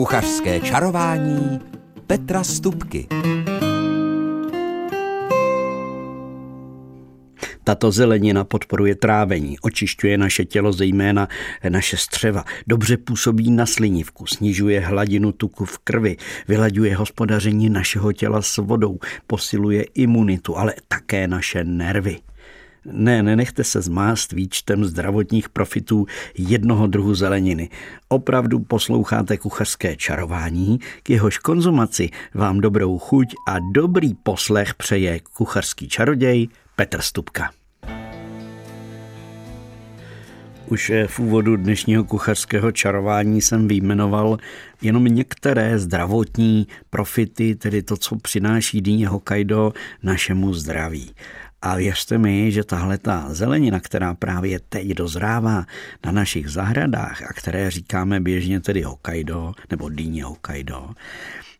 Kuchařské čarování Petra Stupky. Tato zelenina podporuje trávení, očišťuje naše tělo, zejména naše střeva, dobře působí na slinivku, snižuje hladinu tuku v krvi, vylaďuje hospodaření našeho těla s vodou, posiluje imunitu, ale také naše nervy. Ne, nenechte se zmást výčtem zdravotních profitů jednoho druhu zeleniny. Opravdu posloucháte kuchařské čarování, k jehož konzumaci vám dobrou chuť a dobrý poslech přeje kuchařský čaroděj Petr Stupka. Už v úvodu dnešního kuchařského čarování jsem vyjmenoval jenom některé zdravotní profity, tedy to, co přináší dýně Hokkaido našemu zdraví. A věřte mi, že tahle ta zelenina, která právě teď dozrává na našich zahradách a které říkáme běžně tedy Hokkaido nebo dýně Hokkaido,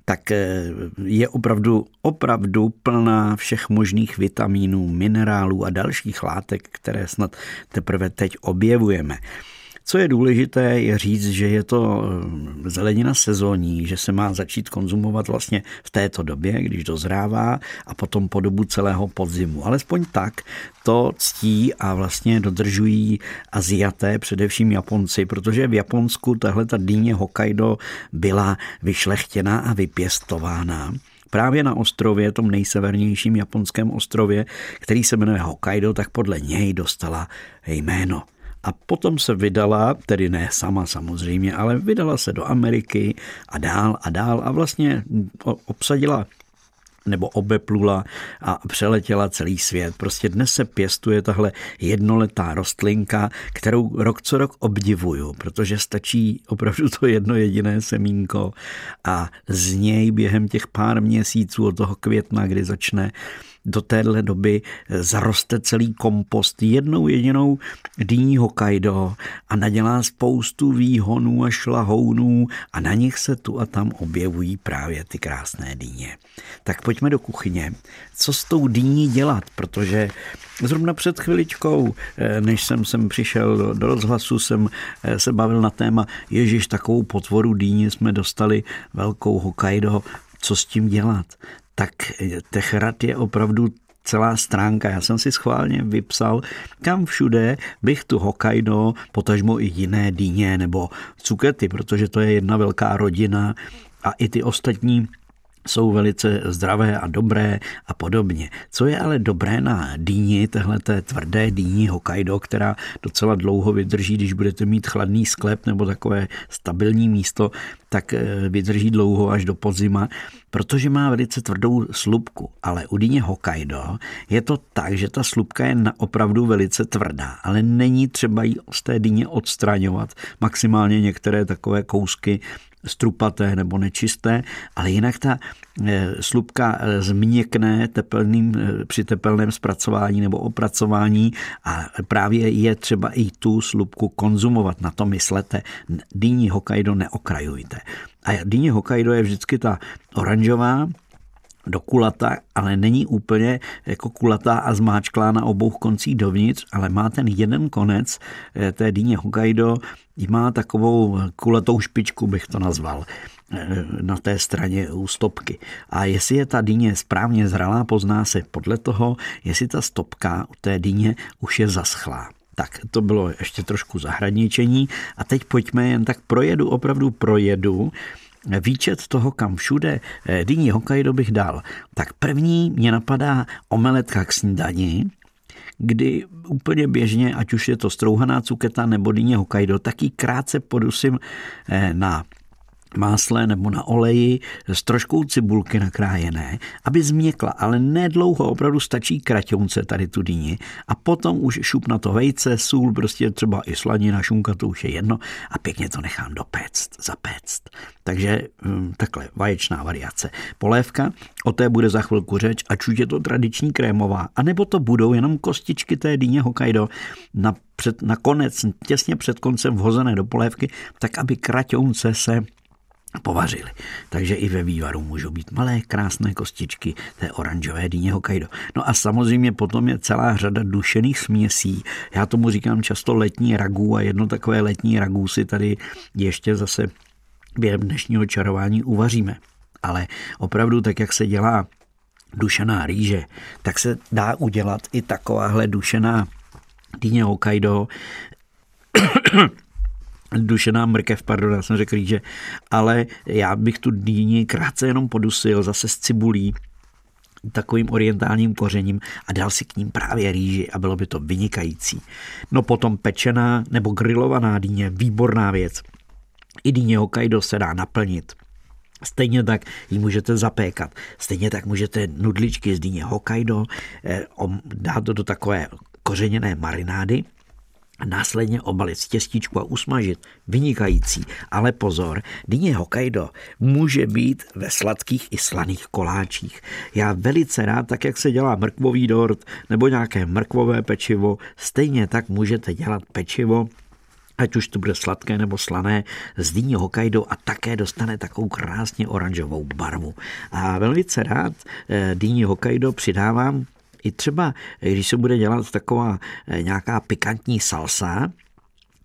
tak eh, je opravdu, opravdu plná všech možných vitamínů, minerálů a dalších látek, které snad teprve teď objevujeme. Co je důležité, je říct, že je to eh, zelenina sezónní, že se má začít konzumovat vlastně v této době, když dozrává a potom po dobu celého podzimu. Alespoň tak to ctí a vlastně dodržují Aziaté, především Japonci, protože v Japonsku tahle ta dýně Hokkaido byla vyšlechtěná a vypěstována právě na ostrově, tom nejsevernějším japonském ostrově, který se jmenuje Hokkaido, tak podle něj dostala jméno. A potom se vydala, tedy ne sama samozřejmě, ale vydala se do Ameriky a dál a dál a vlastně obsadila nebo obeplula a přeletěla celý svět. Prostě dnes se pěstuje tahle jednoletá rostlinka, kterou rok co rok obdivuju, protože stačí opravdu to jedno jediné semínko a z něj během těch pár měsíců od toho května, kdy začne do téhle doby zaroste celý kompost jednou jedinou dýní Hokkaido a nadělá spoustu výhonů a šlahounů a na nich se tu a tam objevují právě ty krásné dýně. Tak pojďme do kuchyně. Co s tou dýní dělat? Protože Zrovna před chviličkou, eh, než jsem sem přišel do, do rozhlasu, jsem eh, se bavil na téma Ježíš, takovou potvoru dýně jsme dostali velkou Hokkaido, co s tím dělat? Tak těch rad je opravdu celá stránka. Já jsem si schválně vypsal, kam všude bych tu Hokkaido, potažmo i jiné dýně nebo cukety, protože to je jedna velká rodina a i ty ostatní jsou velice zdravé a dobré a podobně. Co je ale dobré na dýni, téhleté tvrdé dýni Hokkaido, která docela dlouho vydrží, když budete mít chladný sklep nebo takové stabilní místo, tak eh, vydrží dlouho až do podzima, protože má velice tvrdou slupku. Ale u dýně Hokkaido je to tak, že ta slupka je opravdu velice tvrdá, ale není třeba ji z té dýně odstraňovat. Maximálně některé takové kousky strupaté nebo nečisté, ale jinak ta eh, slupka eh, změkne tepelným, eh, při tepelném zpracování nebo opracování a právě je třeba i tu slupku konzumovat. Na to myslete. Dýní Hokkaido neokrajujte. A dýní Hokkaido je vždycky ta oranžová, do kulata, ale není úplně jako kulatá a zmáčklá na obou koncích dovnitř, ale má ten jeden konec eh, té dýně Hokkaido, má takovou kulatou špičku, bych to nazval eh, na té straně u stopky. A jestli je ta dýně správně zralá, pozná se podle toho, jestli ta stopka u té dýně už je zaschlá. Tak to bylo ještě trošku zahradničení. A teď pojďme jen tak projedu, opravdu projedu výčet toho, kam všude eh, dýní Hokkaido bych dal, tak první mě napadá omeletka k snídani, kdy úplně běžně, ať už je to strouhaná cuketa nebo dýně Hokkaido, taky krátce podusím eh, na másle nebo na oleji s troškou cibulky nakrájené, aby změkla, ale nedlouho, opravdu stačí kraťounce tady tu dýni a potom už šup na to vejce, sůl, prostě třeba i slanina, šunka, to už je jedno a pěkně to nechám dopéct, zapéct. Takže hm, takhle, vaječná variace. Polévka, o té bude za chvilku řeč, ať už je to tradiční krémová, anebo to budou jenom kostičky té dýně Hokkaido na, před, na konec, těsně před koncem vhozené do polévky, tak aby kraťounce se povařili. Takže i ve vývaru můžou být malé, krásné kostičky té oranžové dýně Hokkaido. No a samozřejmě potom je celá řada dušených směsí. Já tomu říkám často letní ragů a jedno takové letní ragů si tady ještě zase během dnešního čarování uvaříme. Ale opravdu tak, jak se dělá dušená rýže, tak se dá udělat i takováhle dušená dýně Hokkaido, dušená mrkev, pardon, já jsem řekl rýže, ale já bych tu dýni krátce jenom podusil zase s cibulí, takovým orientálním kořením a dal si k ním právě rýži a bylo by to vynikající. No potom pečená nebo grilovaná dýně, výborná věc. I dýně Hokkaido se dá naplnit. Stejně tak ji můžete zapékat. Stejně tak můžete nudličky z dýně Hokkaido eh, dát do takové kořeněné marinády následně obalit v těstíčku a usmažit. Vynikající. Ale pozor, dyně Hokkaido může být ve sladkých i slaných koláčích. Já velice rád, tak jak se dělá mrkvový dort nebo nějaké mrkvové pečivo, stejně tak můžete dělat pečivo ať už to bude sladké nebo slané, z dýně Hokkaido a také dostane takovou krásně oranžovou barvu. A velice rád eh, dýně Hokkaido přidávám i třeba, když se bude dělat taková eh, nějaká pikantní salsa,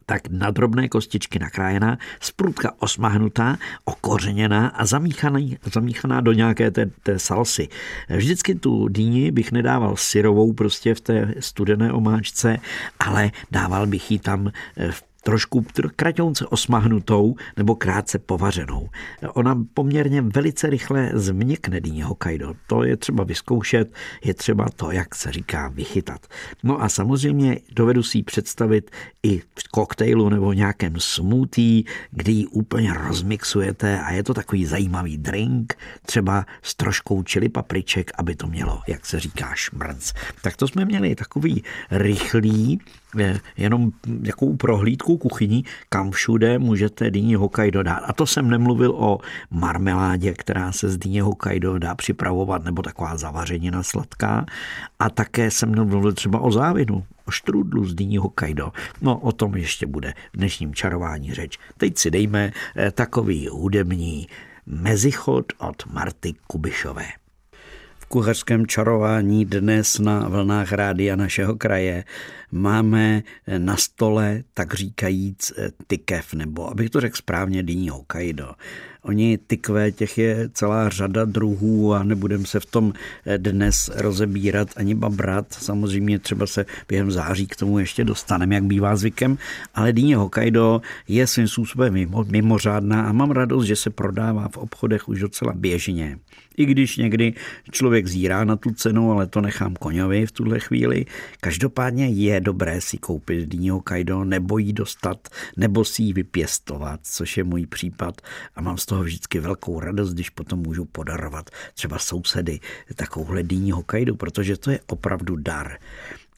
tak na drobné kostičky nakrájená, sprudka osmahnutá, okořeněná a zamíchaná, zamíchaná do nějaké té, té salsy. Vždycky tu dýni bych nedával syrovou prostě v té studené omáčce, ale dával bych ji tam eh, v trošku kraťounce osmahnutou nebo krátce povařenou. Ona poměrně velice rychle změkne dýně Hokkaido. To je třeba vyzkoušet, je třeba to, jak se říká, vychytat. No a samozřejmě dovedu si ji představit i v koktejlu nebo nějakém smoothie, kdy ji úplně rozmixujete a je to takový zajímavý drink, třeba s troškou čili papriček, aby to mělo, jak se říká, šmrnc. Tak to jsme měli takový rychlý jenom jakou prohlídku kuchyní, kam všude můžete dýni Hokkaido dát. A to jsem nemluvil o marmeládě, která se z dýně Hokkaido dá připravovat, nebo taková zavařenina sladká. A také jsem nemluvil třeba o závinu, o štrudlu z dýní Hokkaido. No, o tom ještě bude v dnešním čarování řeč. Teď si dejme eh, takový hudební mezichod od Marty Kubišové kuchařském čarování dnes na vlnách rádia našeho kraje máme na stole, tak říkajíc, tykev, nebo abych to řekl správně, dýní Hokkaido. Oni tykvé, těch je celá řada druhů a nebudem se v tom dnes rozebírat ani babrat. Samozřejmě třeba se během září k tomu ještě dostaneme, jak bývá zvykem, ale dýně Hokkaido je svým způsobem mimořádná a mám radost, že se prodává v obchodech už docela běžně. I když někdy člověk zírá na tu cenu, ale to nechám koňovi v tuhle chvíli. Každopádně je dobré si koupit dýní Hokkaido nebo jí dostat, nebo si ji vypěstovat, což je můj případ a mám z toho vždycky velkou radost, když potom můžu podarovat třeba sousedy takovouhle dýní Hokkaido, protože to je opravdu dar.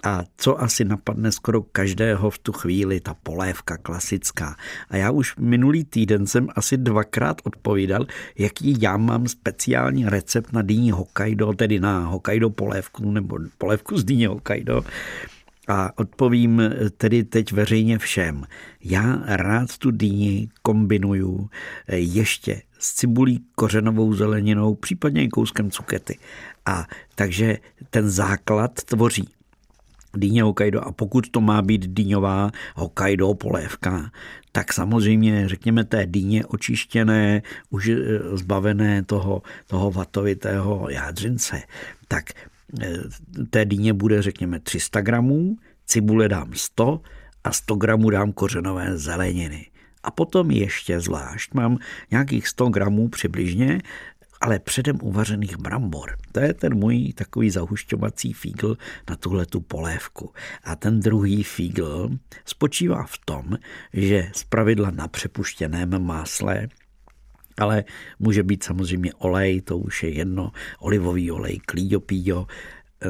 A co asi napadne skoro každého v tu chvíli, ta polévka klasická. A já už minulý týden jsem asi dvakrát odpovídal, jaký já mám speciální recept na dýní Hokkaido, tedy na Hokkaido polévku nebo polévku z dýně Hokkaido. A odpovím tedy teď veřejně všem. Já rád tu dýni kombinuju ještě s cibulí, kořenovou zeleninou, případně i kouskem cukety. A takže ten základ tvoří dýně Hokkaido a pokud to má být dýňová Hokkaido polévka, tak samozřejmě, řekněme, té dýně očištěné, už eh, zbavené toho, toho vatovitého jádřince, tak eh, té dýně bude, řekněme, 300 gramů, cibule dám 100 a 100 gramů dám kořenové zeleniny. A potom ještě zvlášť mám nějakých 100 gramů přibližně ale předem uvařených brambor. To je ten můj takový zahušťovací fígl na tuhle tu polévku. A ten druhý fígl spočívá v tom, že z pravidla na přepuštěném másle ale může být samozřejmě olej, to už je jedno, olivový olej, klíďopíjo,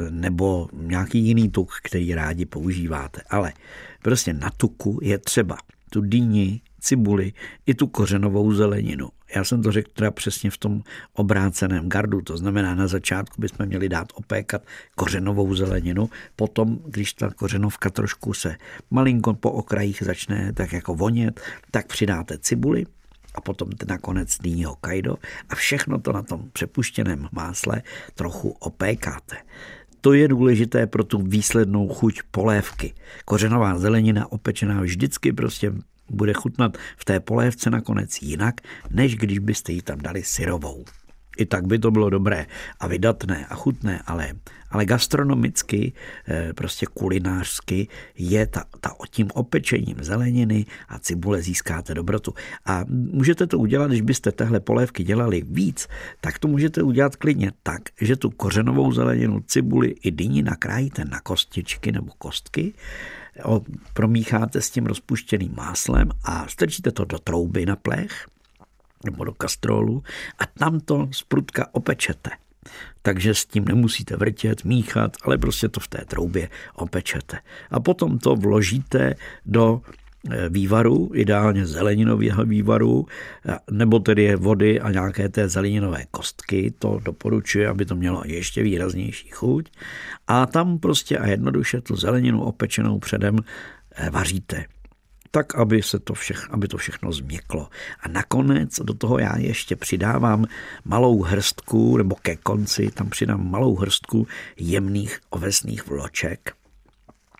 nebo nějaký jiný tuk, který rádi používáte. Ale prostě na tuku je třeba tu dýni, cibuli i tu kořenovou zeleninu. Já jsem to řekl teda přesně v tom obráceném gardu, to znamená na začátku bychom měli dát opékat kořenovou zeleninu, potom, když ta kořenovka trošku se malinko po okrajích začne tak jako vonět, tak přidáte cibuli, a potom nakonec dýní Hokkaido a všechno to na tom přepuštěném másle trochu opékáte. To je důležité pro tu výslednou chuť polévky. Kořenová zelenina opečená vždycky prostě bude chutnat v té polévce nakonec jinak, než když byste ji tam dali syrovou. I tak by to bylo dobré a vydatné a chutné, ale, ale gastronomicky, eh, prostě kulinářsky je ta, ta tím opečením zeleniny a cibule získáte dobrotu. A můžete to udělat, když byste tehle polévky dělali víc, tak to můžete udělat klidně tak, že tu kořenovou zeleninu, cibuli i dyni nakrájíte na kostičky nebo kostky, promícháte s tím rozpuštěným máslem a strčíte to do trouby na plech nebo do kastrolu a tam to z prudka opečete. Takže s tím nemusíte vrtět, míchat, ale prostě to v té troubě opečete. A potom to vložíte do eh, vývaru, ideálně zeleninového vývaru, nebo tedy vody a nějaké té zeleninové kostky, to doporučuji, aby to mělo ještě výraznější chuť. A tam prostě a jednoduše tu zeleninu opečenou předem eh, vaříte tak aby, se to všech, aby to všechno změklo. A nakonec do toho já ještě přidávám malou hrstku, nebo ke konci tam přidám malou hrstku jemných ovesných vloček,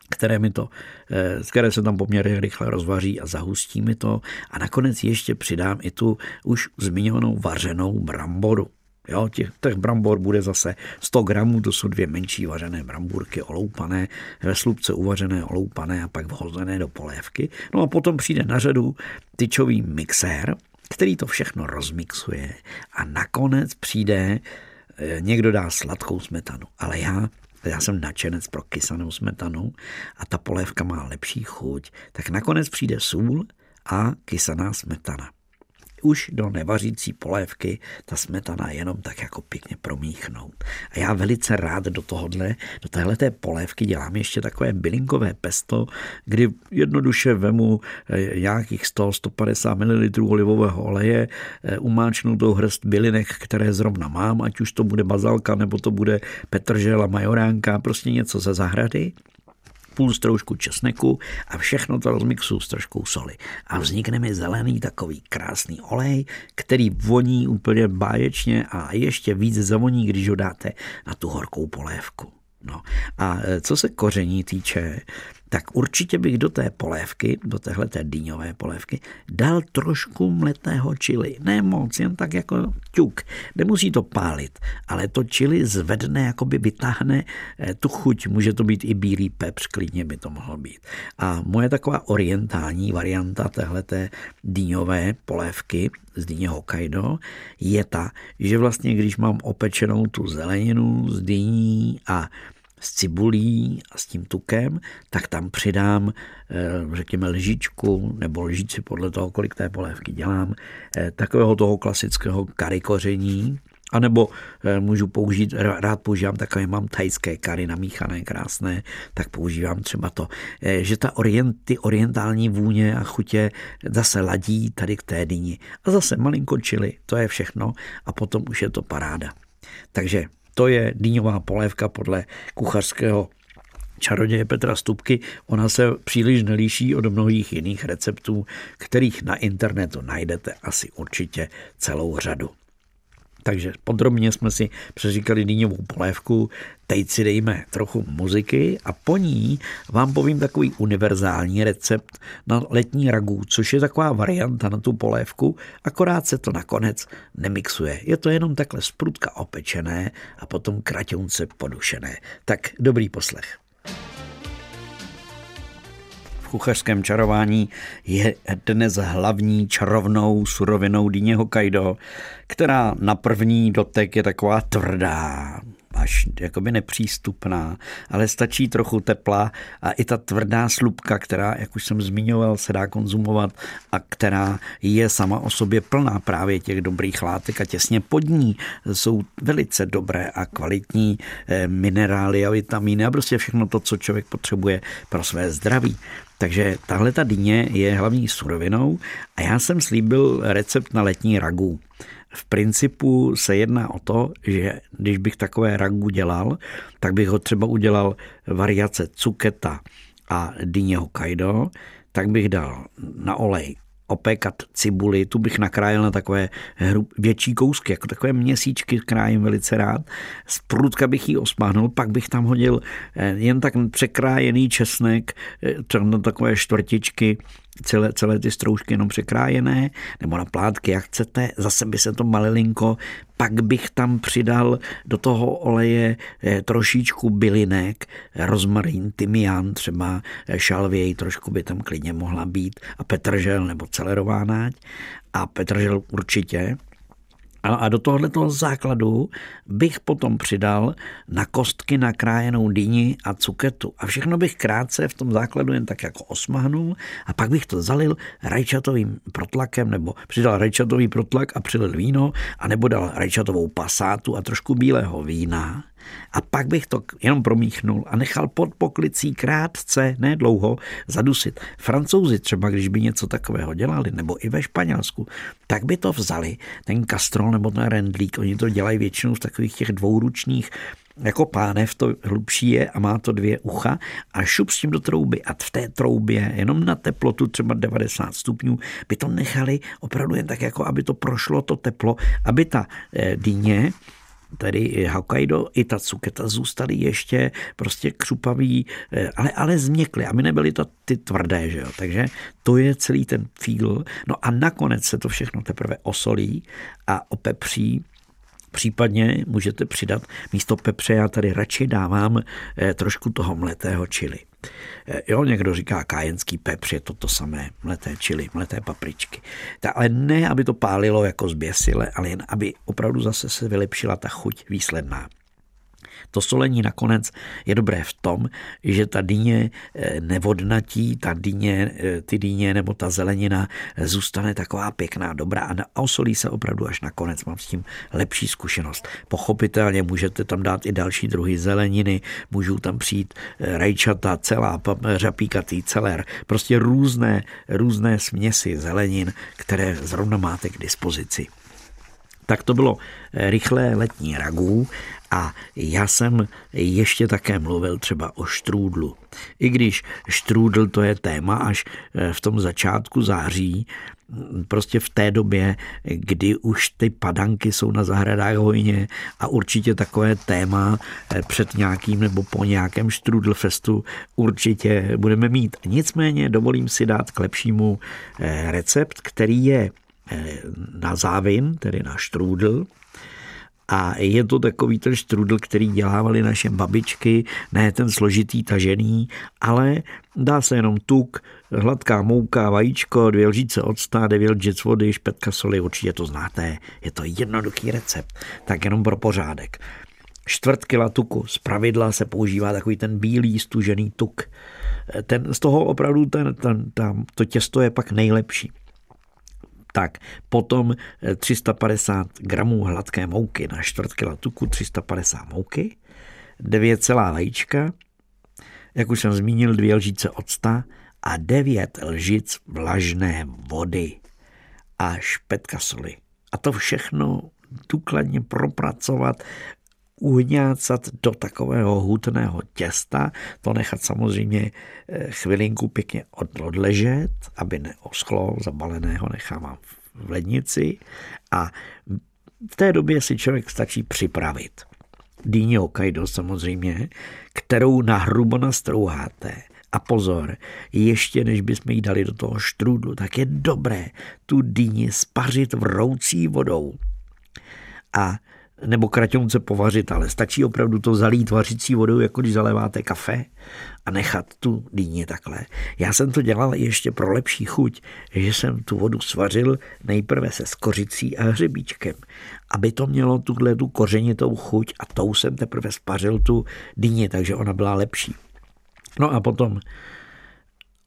které, mi to, eh, které se tam poměrně rychle rozvaří a zahustí mi to. A nakonec ještě přidám i tu už zmiňovanou vařenou bramboru. Jo, těch, těch brambor bude zase 100 gramů, to jsou dvě menší vařené bramburky oloupané, ve slupce uvařené, oloupané a pak vhozené do polévky. No a potom přijde na řadu tyčový mixér, který to všechno rozmixuje a nakonec přijde, eh, někdo dá sladkou smetanu, ale já já jsem nadšenec pro kysanou smetanu a ta polévka má lepší chuť, tak nakonec přijde sůl a kysaná smetana už do nevařící polévky ta smetana jenom tak jako pěkně promíchnout. A já velice rád do tohohle, do téhleté polévky dělám ještě takové bylinkové pesto, kdy jednoduše vemu eh, nějakých 100-150 ml olivového oleje, eh, umáčnu tou hrst bylinek, které zrovna mám, ať už to bude bazalka, nebo to bude petržela, majoránka, prostě něco ze zahrady půl stroužku česneku a všechno to rozmixuju s troškou soli. A vznikne mi zelený takový krásný olej, který voní úplně báječně a ještě víc zavoní, když ho dáte na tu horkou polévku. No. A e, co se koření týče, tak určitě bych do té polévky, do téhle té dýňové polévky, dal trošku mletého čili. Ne moc, jen tak jako ťuk. Nemusí to pálit, ale to čili zvedne, jakoby vytáhne eh, tu chuť. Může to být i bílý pepř, klidně by to mohlo být. A moje taková orientální varianta téhleté dýňové polévky z dýně Hokkaido je ta, že vlastně když mám opečenou tu zeleninu z dýní a s cibulí a s tím tukem, tak tam přidám, eh, řekněme, lžičku nebo lžici podle toho, kolik té polévky dělám, eh, takového toho klasického kary koření, a nebo eh, můžu použít, rád používám takové, mám tajské kary namíchané, krásné, tak používám třeba to, že ta orient, ty orientální vůně a chutě zase ladí tady k té dyni. A zase malinko čili, to je všechno a potom už je to paráda. Takže to je dýňová polévka podle kuchařského čaroděje Petra Stupky. Ona se příliš nelíší od mnohých jiných receptů, kterých na internetu najdete asi určitě celou řadu. Takže podrobně jsme si přeříkali dýňovou polévku, teď si dejme trochu muziky a po ní vám povím takový univerzální recept na letní ragu, což je taková varianta na tu polévku, akorát se to nakonec nemixuje. Je to jenom takhle sprutka opečené a potom kraťounce podušené. Tak dobrý poslech kuchařském čarování je dnes hlavní čarovnou surovinou dýně Hokkaido, která na první dotek je taková tvrdá, až jakoby nepřístupná, ale stačí trochu tepla a i ta tvrdá slupka, která, jak už jsem zmiňoval, se dá konzumovat a která je sama o sobě plná právě těch dobrých látek a těsně pod ní jsou velice dobré a kvalitní eh, minerály a vitamíny a prostě všechno to, co člověk potřebuje pro své zdraví. Takže tahle ta dyně je hlavní surovinou a já jsem slíbil recept na letní ragu. V principu se jedná o to, že když bych takové ragu dělal, tak bych ho třeba udělal variace cuketa a dyně Hokkaido, tak bych dal na olej opékat cibuli, tu bych nakrájel na takové hru, větší kousky, jako takové měsíčky krájím velice rád. Z prudka bych ji osmahnul, pak bych tam hodil eh, jen tak překrájený česnek, eh, na takové čtvrtičky, celé, celé ty stroužky jenom překrájené, nebo na plátky, jak chcete, zase by se to malilinko, pak bych tam přidal do toho oleje eh, trošičku bylinek, rozmarín, tymián, třeba eh, šalvěj, trošku by tam klidně mohla být a petržel nebo celerová náť a petržel určitě. A do tohoto základu bych potom přidal na kostky nakrájenou dýni a cuketu. A všechno bych krátce v tom základu jen tak jako osmahnul a pak bych to zalil rajčatovým protlakem nebo přidal rajčatový protlak a přilil víno a nebo dal rajčatovou pasátu a trošku bílého vína a pak bych to jenom promíchnul a nechal pod poklicí krátce, ne dlouho, zadusit. Francouzi třeba, když by něco takového dělali, nebo i ve Španělsku, tak by to vzali, ten kastrol nebo ten rendlík, oni to dělají většinou v takových těch dvouručních jako pánev to hlubší je a má to dvě ucha a šup s tím do trouby a v té troubě jenom na teplotu třeba 90 stupňů by to nechali opravdu jen tak jako, aby to prošlo to teplo, aby ta eh, dýně tedy Hokkaido i ta cuketa zůstaly ještě prostě křupavý, eh, ale, ale změkly, aby nebyly to ty tvrdé, že jo. Takže to je celý ten fígl. No a nakonec se to všechno teprve osolí a opepří Případně můžete přidat místo pepře, já tady radši dávám eh, trošku toho mletého čili. Eh, jo, někdo říká kájenský pepř, je to to samé, mleté čili, mleté papričky. Ta, ale ne, aby to pálilo jako zběsile, ale jen aby opravdu zase se vylepšila ta chuť výsledná. To solení nakonec je dobré v tom, že ta dýně eh, nevodnatí, ta dýně, eh, ty dýně nebo ta zelenina zůstane taková pěkná, dobrá a osolí se opravdu až nakonec. Mám s tím lepší zkušenost. Pochopitelně můžete tam dát i další druhy zeleniny, můžou tam přijít eh, rajčata, celá, řapíkatý celer, prostě různé, různé směsi zelenin, které zrovna máte k dispozici. Tak to bylo rychlé letní ragů a já jsem ještě také mluvil třeba o štrůdlu. I když štrůdl to je téma až eh, v tom začátku září, prostě v té době, kdy už ty padanky jsou na zahradách hojně a určitě takové téma eh, před nějakým nebo po nějakém festu určitě budeme mít. Nicméně dovolím si dát k lepšímu eh, recept, který je na závin, tedy na štrůdl, a je to takový ten štrudl, který dělávali naše babičky, ne ten složitý tažený, ale dá se jenom tuk, hladká mouka, vajíčko, dvě lžíce octa, devět lžic vody, špetka soli, určitě to znáte. Je to jednoduchý recept, tak jenom pro pořádek. Čtvrt kila tuku, z pravidla se používá takový ten bílý stužený tuk. Ten, z toho opravdu ten, ten, tam, to těsto je pak nejlepší tak potom 350 eh, gramů hladké mouky. Na čtvrt kila tuku, 350 mouky, 9 celá vajíčka, jak už jsem zmínil, dvě lžíce octa a 9 lžic vlažné vody a špetka soli. A to všechno důkladně propracovat uhňácat do takového hutného těsta, to nechat samozřejmě eh, chvilinku pěkně odležet, aby neoschlo, zabaleného nechávám v lednici a v té době si člověk stačí připravit. Dýně Hokkaido samozřejmě, kterou nahrubo nastrouháte. A pozor, ještě než bychom ji dali do toho štrůdlu, tak je dobré tu dýni spařit vroucí vodou. A nebo kraťonce povařit, ale stačí opravdu to zalít vařící vodou, jako když zaléváte kafe a nechat tu dýni takhle. Já jsem to dělal ještě pro lepší chuť, že jsem tu vodu svařil nejprve se skořicí a hřebíčkem, aby to mělo tuhle tu kořenitou chuť a tou jsem teprve spařil tu dýni, takže ona byla lepší. No a potom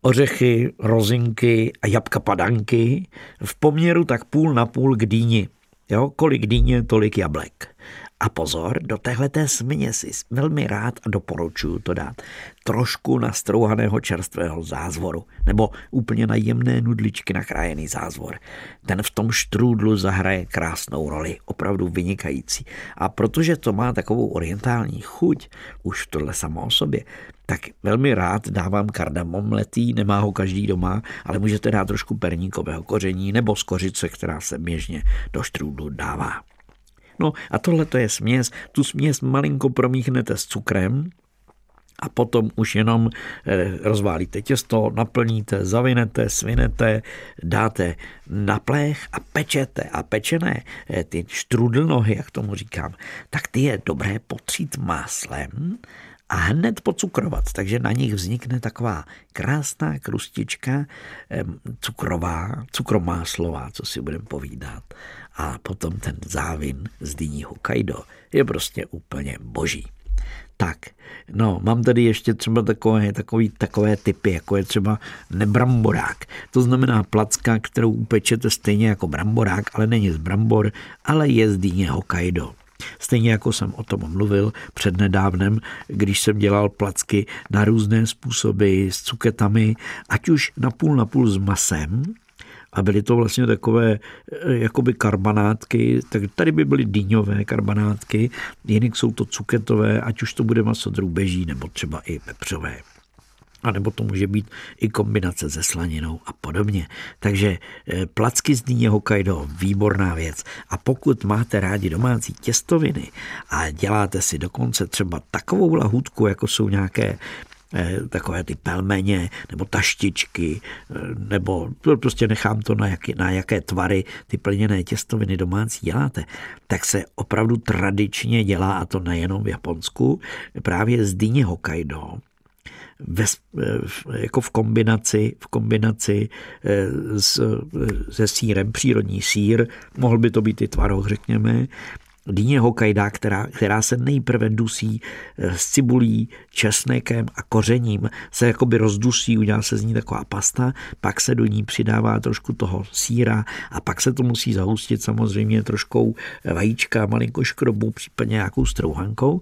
ořechy, rozinky a jabka padanky v poměru tak půl na půl k dýni. Jo, kolik dýně, tolik jablek. A pozor, do téhleté směsi velmi rád a doporučuji to dát trošku nastrouhaného čerstvého zázvoru nebo úplně na jemné nudličky nakrájený zázvor. Ten v tom štrůdlu zahraje krásnou roli, opravdu vynikající. A protože to má takovou orientální chuť, už tohle samo o sobě, tak velmi rád dávám kardamom letý, nemá ho každý doma, ale můžete dát trošku perníkového koření nebo z kořice, která se běžně do štrůdlu dává. No a tohle to je směs. Tu směs malinko promíchnete s cukrem a potom už jenom eh, rozválíte těsto, naplníte, zavinete, svinete, dáte na plech a pečete. A pečené eh, ty štrudl nohy, jak tomu říkám, tak ty je dobré potřít máslem a hned pocukrovat. Takže na nich vznikne taková krásná krustička cukrová, cukromáslová, co si budeme povídat. A potom ten závin z dyní Hokkaido je prostě úplně boží. Tak, no, mám tady ještě třeba takové, takový, takové typy, jako je třeba nebramborák. To znamená placka, kterou upečete stejně jako bramborák, ale není z brambor, ale je z dýně Hokkaido. Stejně jako jsem o tom mluvil před nedávnem, když jsem dělal placky na různé způsoby s cuketami, ať už napůl napůl s masem, a byly to vlastně takové eh, jakoby karbanátky, tak tady by byly dýňové karbanátky, jinak jsou to cuketové, ať už to bude maso drůbeží nebo třeba i vepřové. A nebo to může být i kombinace se slaninou a podobně. Takže eh, placky z dýně Hokkaido, výborná věc. A pokud máte rádi domácí těstoviny a děláte si dokonce třeba takovou lahůdku, jako jsou nějaké takové ty pelmeně nebo taštičky, eh, nebo prostě nechám to na, jaký, na jaké tvary ty plněné těstoviny domácí děláte, tak se opravdu tradičně dělá, a to nejenom v Japonsku, právě z dyně Hokkaido, ve, jako v kombinaci, v kombinaci eh, s, se sírem, přírodní sír, mohl by to být i tvaroh, řekněme, dýně Hokkaido, která, která se nejprve dusí eh, s cibulí, česnekem a kořením, se jakoby rozdusí, udělá se z ní taková pasta, pak se do ní přidává trošku toho síra a pak se to musí zahustit samozřejmě troškou vajíčka, malinko škrobu, případně nějakou strouhankou.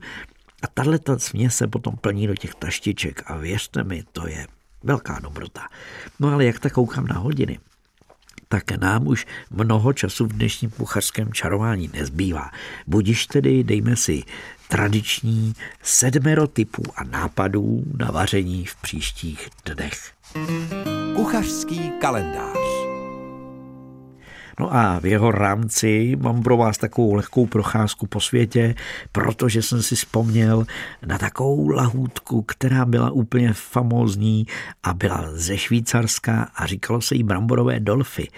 A tahle směs se potom plní do těch taštiček a věřte mi, to je velká dobrota. No ale jak tak koukám na hodiny, tak nám už mnoho času v dnešním kuchařském čarování nezbývá. Budiš tedy, dejme si tradiční sedmero typů a nápadů na vaření v příštích dnech. Kuchařský kalendář No a v jeho rámci mám pro vás takovou lehkou procházku po světě, protože jsem si vzpomněl na takovou lahůdku, která byla úplně famózní a byla ze Švýcarska a říkalo se jí bramborové dolfy.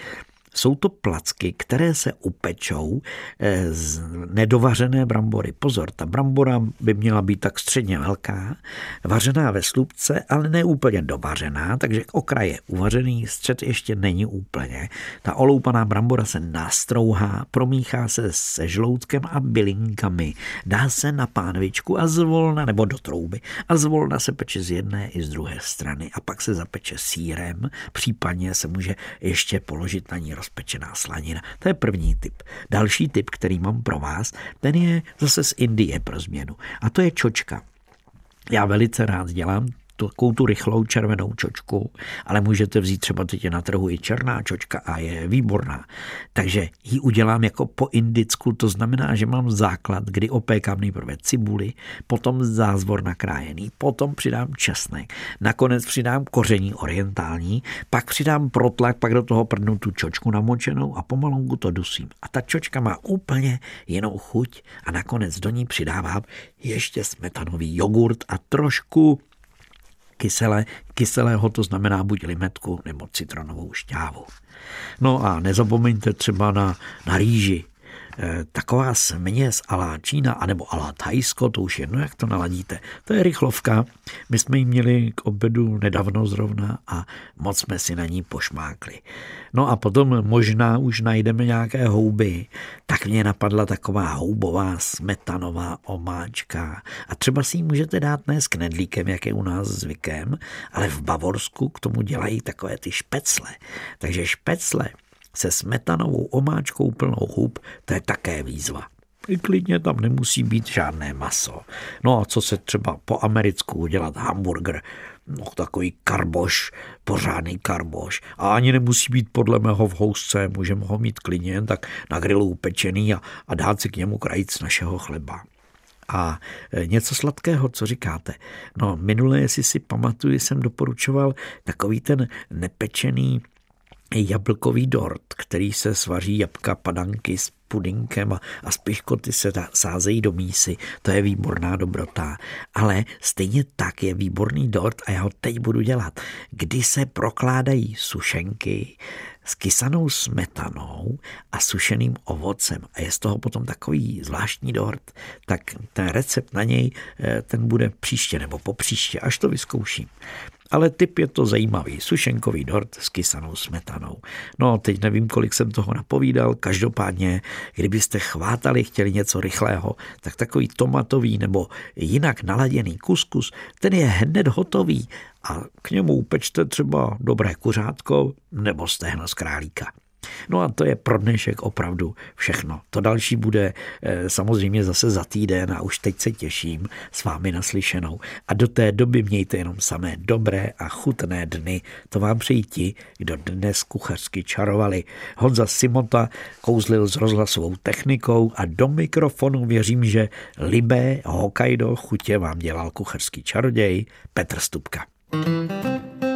Jsou to placky, které se upečou eh, z nedovařené brambory. Pozor, ta brambora by měla být tak středně velká, vařená ve slupce, ale ne úplně dovařená, takže okraj je uvařený, střed ještě není úplně. Ta oloupaná brambora se nastrouhá, promíchá se se žloutkem a bylinkami, dá se na pánvičku a zvolna nebo do trouby a zvolna se peče z jedné i z druhé strany a pak se zapeče sírem, případně se může ještě položit na ní rozpečená slanina. To je první typ. Další typ, který mám pro vás, ten je zase z Indie pro změnu. A to je čočka. Já velice rád dělám takovou tu rychlou červenou čočku, ale můžete vzít třeba teď na trhu i černá čočka a je výborná. Takže ji udělám jako po indicku, to znamená, že mám základ, kdy opékám nejprve cibuli, potom zázvor nakrájený, potom přidám česnek, nakonec přidám koření orientální, pak přidám protlak, pak do toho prdnu tu čočku namočenou a pomalonku to dusím. A ta čočka má úplně jinou chuť a nakonec do ní přidávám ještě smetanový jogurt a trošku kyselé, kyselého, to znamená buď limetku nebo citronovou šťávu. No a nezapomeňte třeba na, na rýži. Eh, taková směs alá Čína anebo alá Thajsko, to už jedno, jak to naladíte. To je rychlovka. My jsme ji měli k obědu nedávno zrovna a moc jsme si na ní pošmákli. No a potom možná už najdeme nějaké houby. Tak mě napadla taková houbová smetanová omáčka. A třeba si ji můžete dát ne s knedlíkem, jak je u nás zvykem, ale v Bavorsku k tomu dělají takové ty špecle. Takže špecle se smetanovou omáčkou plnou hub, to je také výzva. I klidně tam nemusí být žádné maso. No a co se třeba po americku udělat hamburger, no takový karboš, pořádný karboš. A ani nemusí být podle mého v housce, můžeme ho mít klidně jen tak na grilu upečený a, a dát si k němu krajíc našeho chleba. A e, něco sladkého, co říkáte? No, minule, jestli si pamatuju, jsem doporučoval takový ten nepečený jablkový dort, který se svaří jabka, padanky, pudinkem a, a spiškoty se sázejí do mísy. To je výborná dobrota. Ale stejně tak je výborný dort a já ho teď budu dělat, kdy se prokládají sušenky, s kysanou smetanou a sušeným ovocem a je z toho potom takový zvláštní dort, tak ten recept na něj eh, ten bude příště nebo po příště, až to vyzkouším. Ale typ je to zajímavý, sušenkový dort s kysanou smetanou. No, teď nevím, kolik jsem toho napovídal, každopádně, kdybyste chvátali, chtěli něco rychlého, tak takový tomatový nebo jinak naladěný kuskus, ten je hned hotový a k němu upečte třeba dobré kuřátko nebo stehno z králíka. No a to je pro dnešek opravdu všechno. To další bude eh, samozřejmě zase za týden a už teď se těším s vámi naslyšenou. A do té doby mějte jenom samé dobré a chutné dny. To vám přejí ti, kdo dnes kuchařsky čarovali. Honza Simota kouzlil s rozhlasovou technikou a do mikrofonu věřím, že libé Hokkaido chutě vám dělal kuchařský čaroděj Petr Stupka. thank you